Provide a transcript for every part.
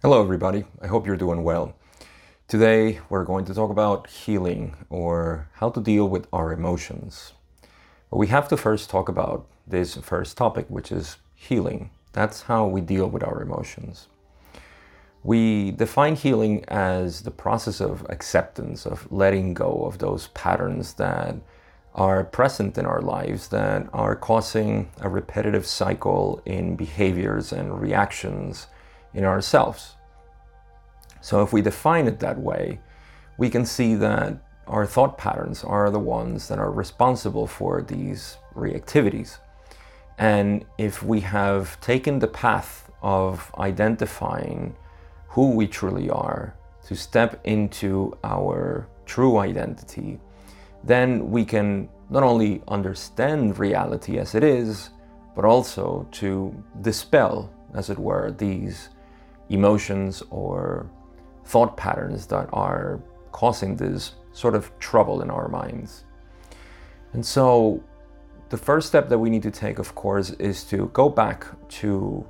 Hello, everybody. I hope you're doing well. Today, we're going to talk about healing or how to deal with our emotions. But we have to first talk about this first topic, which is healing. That's how we deal with our emotions. We define healing as the process of acceptance, of letting go of those patterns that are present in our lives that are causing a repetitive cycle in behaviors and reactions in ourselves. So if we define it that way, we can see that our thought patterns are the ones that are responsible for these reactivities. And if we have taken the path of identifying who we truly are, to step into our true identity, then we can not only understand reality as it is, but also to dispel, as it were, these emotions or thought patterns that are causing this sort of trouble in our minds. And so, the first step that we need to take, of course, is to go back to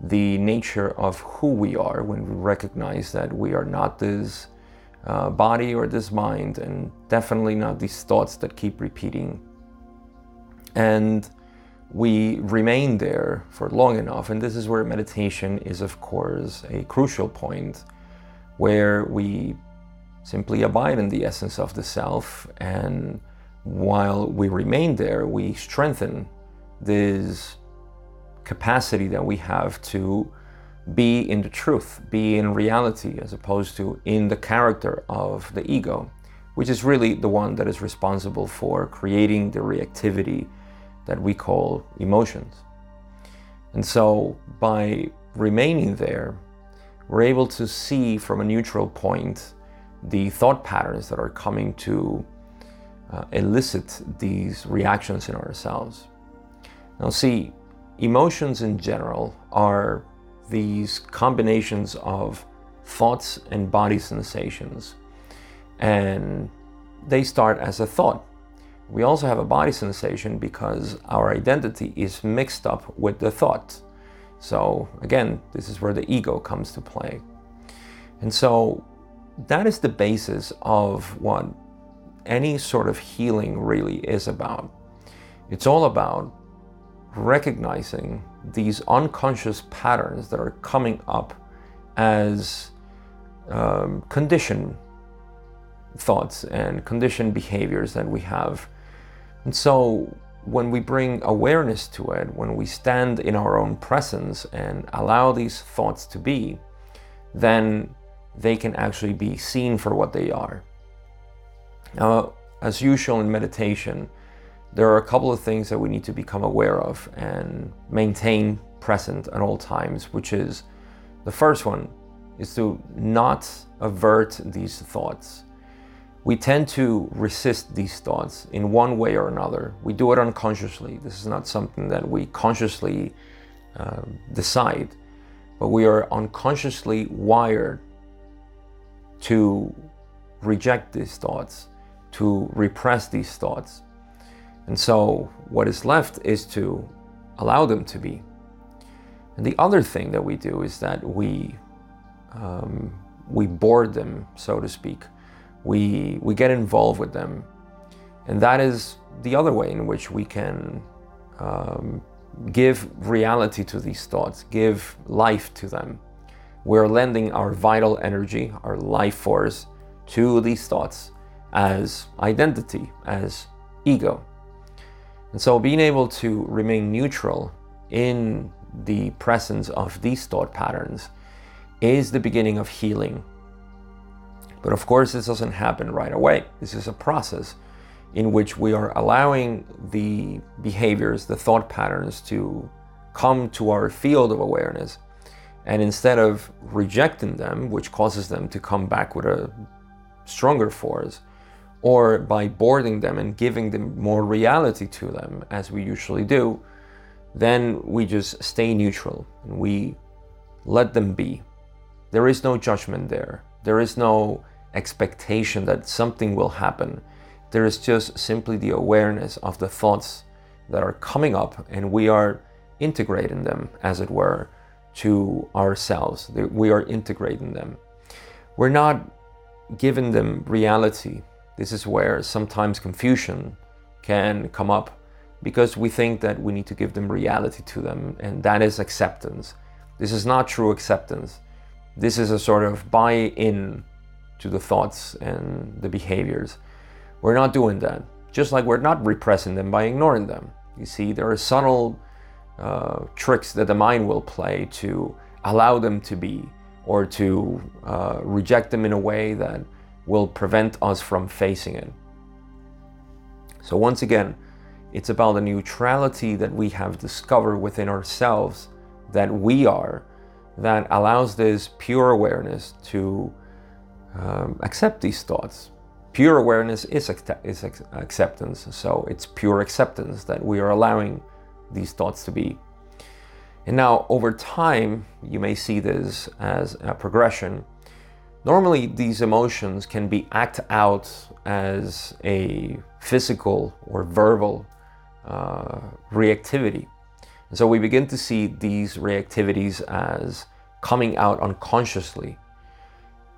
the nature of who we are when we recognize that we are not this uh, body or this mind, and definitely not these thoughts that keep repeating. And we remain there for long enough, and this is where meditation is, of course, a crucial point where we simply abide in the essence of the self, and while we remain there, we strengthen this capacity that we have to be in the truth, be in reality, as opposed to in the character of the ego, which is really the one that is responsible for creating the reactivity that we call emotions. And so by remaining there, we're able to see from a neutral point the thought patterns that are coming to uh, elicit these reactions in ourselves. Now, see, emotions in general are these combinations of thoughts and body sensations, and they start as a thought. We also have a body sensation because our identity is mixed up with the thought. So, again, this is where the ego comes to play. And so, that is the basis of what any sort of healing really is about. It's all about recognizing these unconscious patterns that are coming up as um, conditioned thoughts and conditioned behaviors that we have. And so, when we bring awareness to it, when we stand in our own presence and allow these thoughts to be, then they can actually be seen for what they are. Now, as usual in meditation, there are a couple of things that we need to become aware of and maintain present at all times, which is the first one is to not avert these thoughts we tend to resist these thoughts in one way or another. We do it unconsciously. This is not something that we consciously uh, decide, but we are unconsciously wired to reject these thoughts, to repress these thoughts. And so, what is left is to allow them to be. And the other thing that we do is that we um, we board them, so to speak we, we get involved with them. And that is the other way in which we can um, give reality to these thoughts, give life to them. We're lending our vital energy, our life force to these thoughts as identity, as ego. And so being able to remain neutral in the presence of these thought patterns is the beginning of healing but of course, this doesn't happen right away. This is a process in which we are allowing the behaviors, the thought patterns to come to our field of awareness. And instead of rejecting them, which causes them to come back with a stronger force, or by boarding them and giving them more reality to them, as we usually do, then we just stay neutral and we let them be. There is no judgment there. There is no expectation that something will happen. There is just simply the awareness of the thoughts that are coming up, and we are integrating them, as it were, to ourselves. We are integrating them. We're not giving them reality. This is where sometimes confusion can come up because we think that we need to give them reality to them, and that is acceptance. This is not true acceptance. This is a sort of buy in to the thoughts and the behaviors. We're not doing that. Just like we're not repressing them by ignoring them. You see, there are subtle uh, tricks that the mind will play to allow them to be or to uh, reject them in a way that will prevent us from facing it. So, once again, it's about the neutrality that we have discovered within ourselves that we are that allows this pure awareness to um, accept these thoughts. Pure awareness is, is acceptance, so it's pure acceptance that we are allowing these thoughts to be. And now, over time, you may see this as a progression. Normally, these emotions can be acted out as a physical or verbal uh, reactivity. And so we begin to see these reactivities as coming out unconsciously.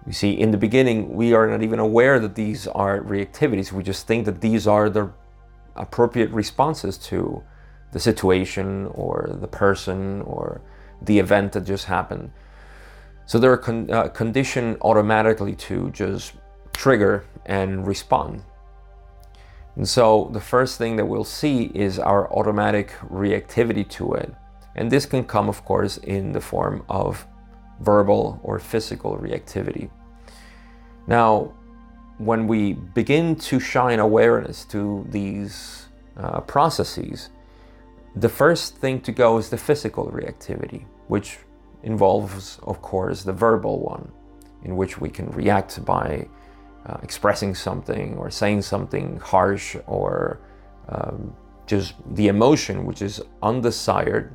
You see, in the beginning, we are not even aware that these are reactivities. We just think that these are the appropriate responses to the situation or the person or the event that just happened. So they're con- uh, conditioned automatically to just trigger and respond. And so the first thing that we'll see is our automatic reactivity to it. And this can come, of course, in the form of verbal or physical reactivity. Now, when we begin to shine awareness to these uh, processes, the first thing to go is the physical reactivity, which involves, of course, the verbal one, in which we can react by uh, expressing something or saying something harsh or um, just the emotion which is undesired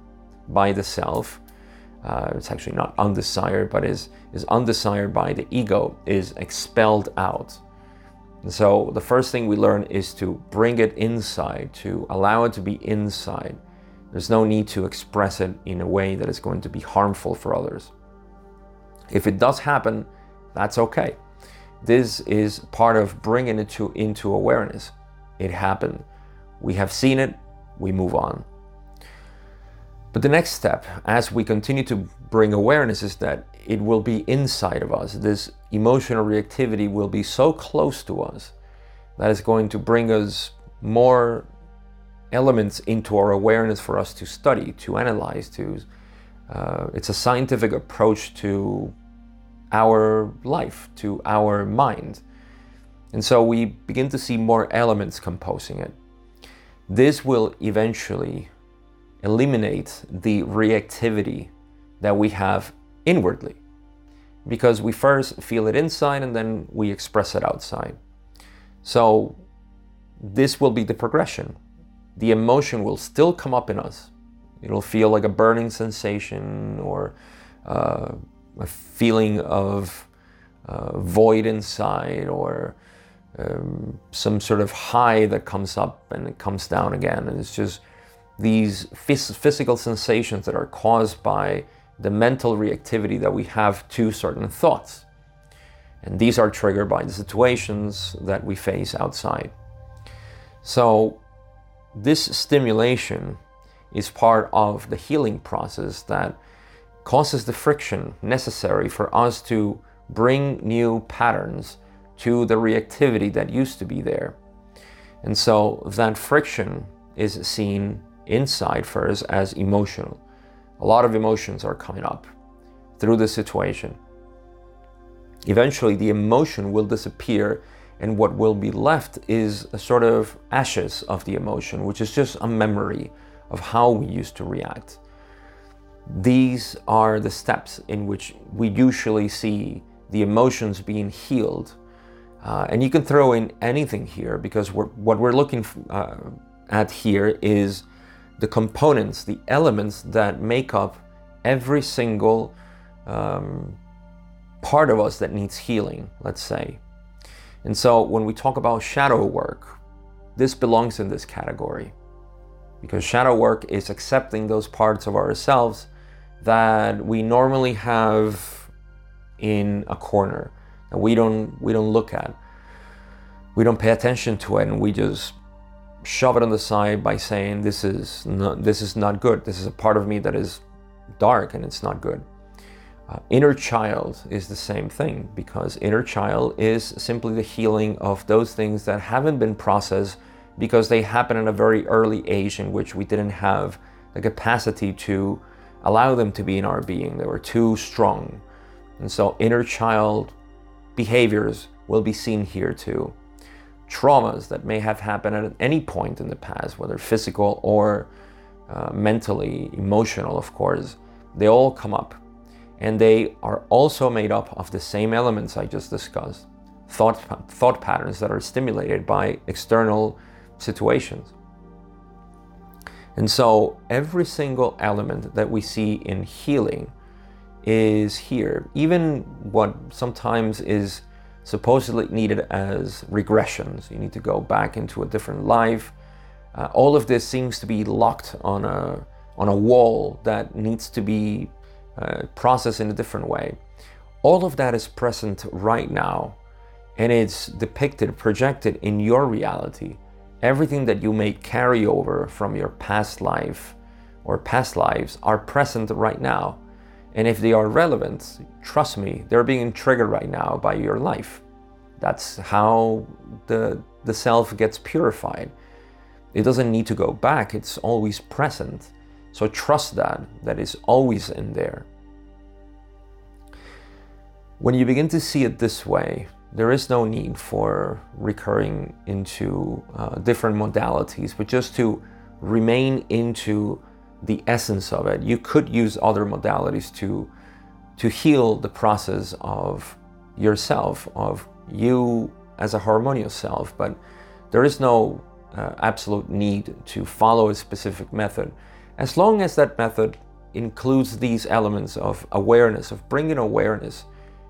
by the self. Uh, it's actually not undesired, but is, is undesired by the ego, is expelled out. And so the first thing we learn is to bring it inside, to allow it to be inside. There's no need to express it in a way that is going to be harmful for others. If it does happen, that's okay. This is part of bringing it to, into awareness. It happened. We have seen it, we move on. But the next step, as we continue to bring awareness, is that it will be inside of us. This emotional reactivity will be so close to us that it's going to bring us more elements into our awareness for us to study, to analyze, to. Uh, it's a scientific approach to our life, to our mind. And so we begin to see more elements composing it. This will eventually eliminate the reactivity that we have inwardly because we first feel it inside and then we express it outside. So, this will be the progression. The emotion will still come up in us. It'll feel like a burning sensation or uh, a feeling of uh, void inside or um, some sort of high that comes up and it comes down again. And it's just these phys- physical sensations that are caused by the mental reactivity that we have to certain thoughts. And these are triggered by the situations that we face outside. So, this stimulation is part of the healing process that causes the friction necessary for us to bring new patterns to the reactivity that used to be there. And so that friction is seen inside first as emotional. A lot of emotions are coming up through the situation. Eventually, the emotion will disappear, and what will be left is a sort of ashes of the emotion, which is just a memory of how we used to react. These are the steps in which we usually see the emotions being healed. Uh, and you can throw in anything here because we're, what we're looking uh, at here is the components, the elements that make up every single um, part of us that needs healing, let's say. And so when we talk about shadow work, this belongs in this category because shadow work is accepting those parts of ourselves that we normally have in a corner that we don't we don't look at. We don't pay attention to it and we just shove it on the side by saying this is not, this is not good. This is a part of me that is dark and it's not good. Uh, inner child is the same thing because inner child is simply the healing of those things that haven't been processed because they happen at a very early age in which we didn't have the capacity to allow them to be in our being. They were too strong. And so inner child behaviors will be seen here too. Traumas that may have happened at any point in the past, whether physical or uh, mentally, emotional, of course, they all come up and they are also made up of the same elements I just discussed thought, thought patterns that are stimulated by external situations. And so every single element that we see in healing is here. Even what sometimes is supposedly needed as regressions, you need to go back into a different life. Uh, all of this seems to be locked on a, on a wall that needs to be uh, processed in a different way. All of that is present right now and it's depicted, projected in your reality. Everything that you may carry over from your past life or past lives are present right now. And if they are relevant, trust me, they're being triggered right now by your life. That's how the, the self gets purified. It doesn't need to go back, it's always present. So trust that, that is always in there. When you begin to see it this way, there is no need for recurring into uh, different modalities, but just to remain into the essence of it. You could use other modalities to to heal the process of yourself, of you as a harmonious self, but there is no uh, absolute need to follow a specific method as long as that method includes these elements of awareness, of bringing awareness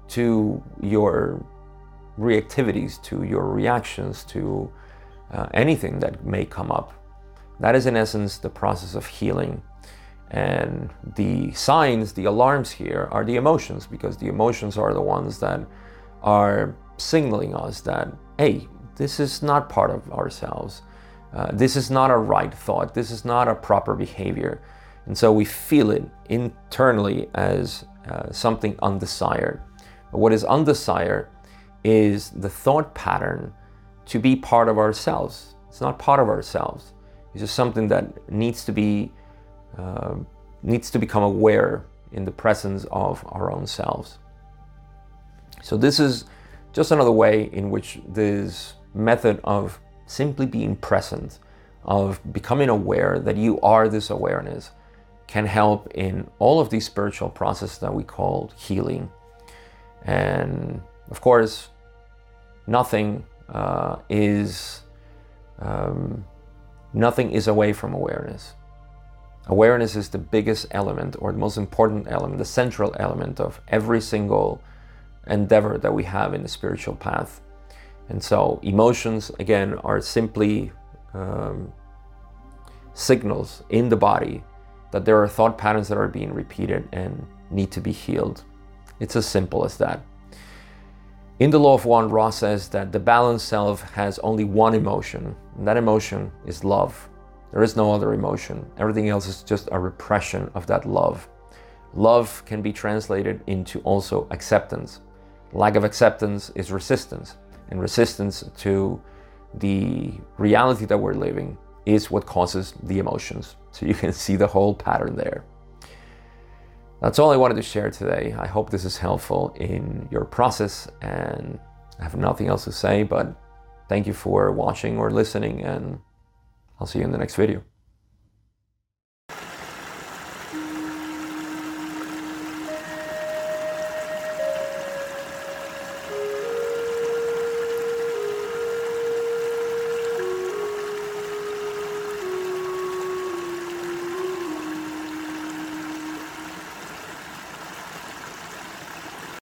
to your reactivities, to your reactions, to uh, anything that may come up. That is, in essence, the process of healing. And the signs, the alarms here are the emotions, because the emotions are the ones that are signaling us that, hey, this is not part of ourselves. Uh, this is not a right thought. This is not a proper behavior. And so we feel it internally as uh, something undesired. But what is undesired is the thought pattern to be part of ourselves. It's not part of ourselves. It's just something that needs to be uh, needs to become aware in the presence of our own selves. So this is just another way in which this method of simply being present, of becoming aware that you are this awareness, can help in all of these spiritual processes that we call healing. And of course, nothing uh, is um, nothing is away from awareness. Awareness is the biggest element or the most important element, the central element of every single endeavor that we have in the spiritual path. And so emotions, again, are simply um, signals in the body that there are thought patterns that are being repeated and need to be healed. It's as simple as that. In the Law of One, Ra says that the balanced self has only one emotion, and that emotion is love. There is no other emotion. Everything else is just a repression of that love. Love can be translated into also acceptance. Lack of acceptance is resistance and resistance to the reality that we're living is what causes the emotions. So you can see the whole pattern there. That's all I wanted to share today. I hope this is helpful in your process, and I have nothing else to say, but thank you for watching or listening, and I'll see you in the next video.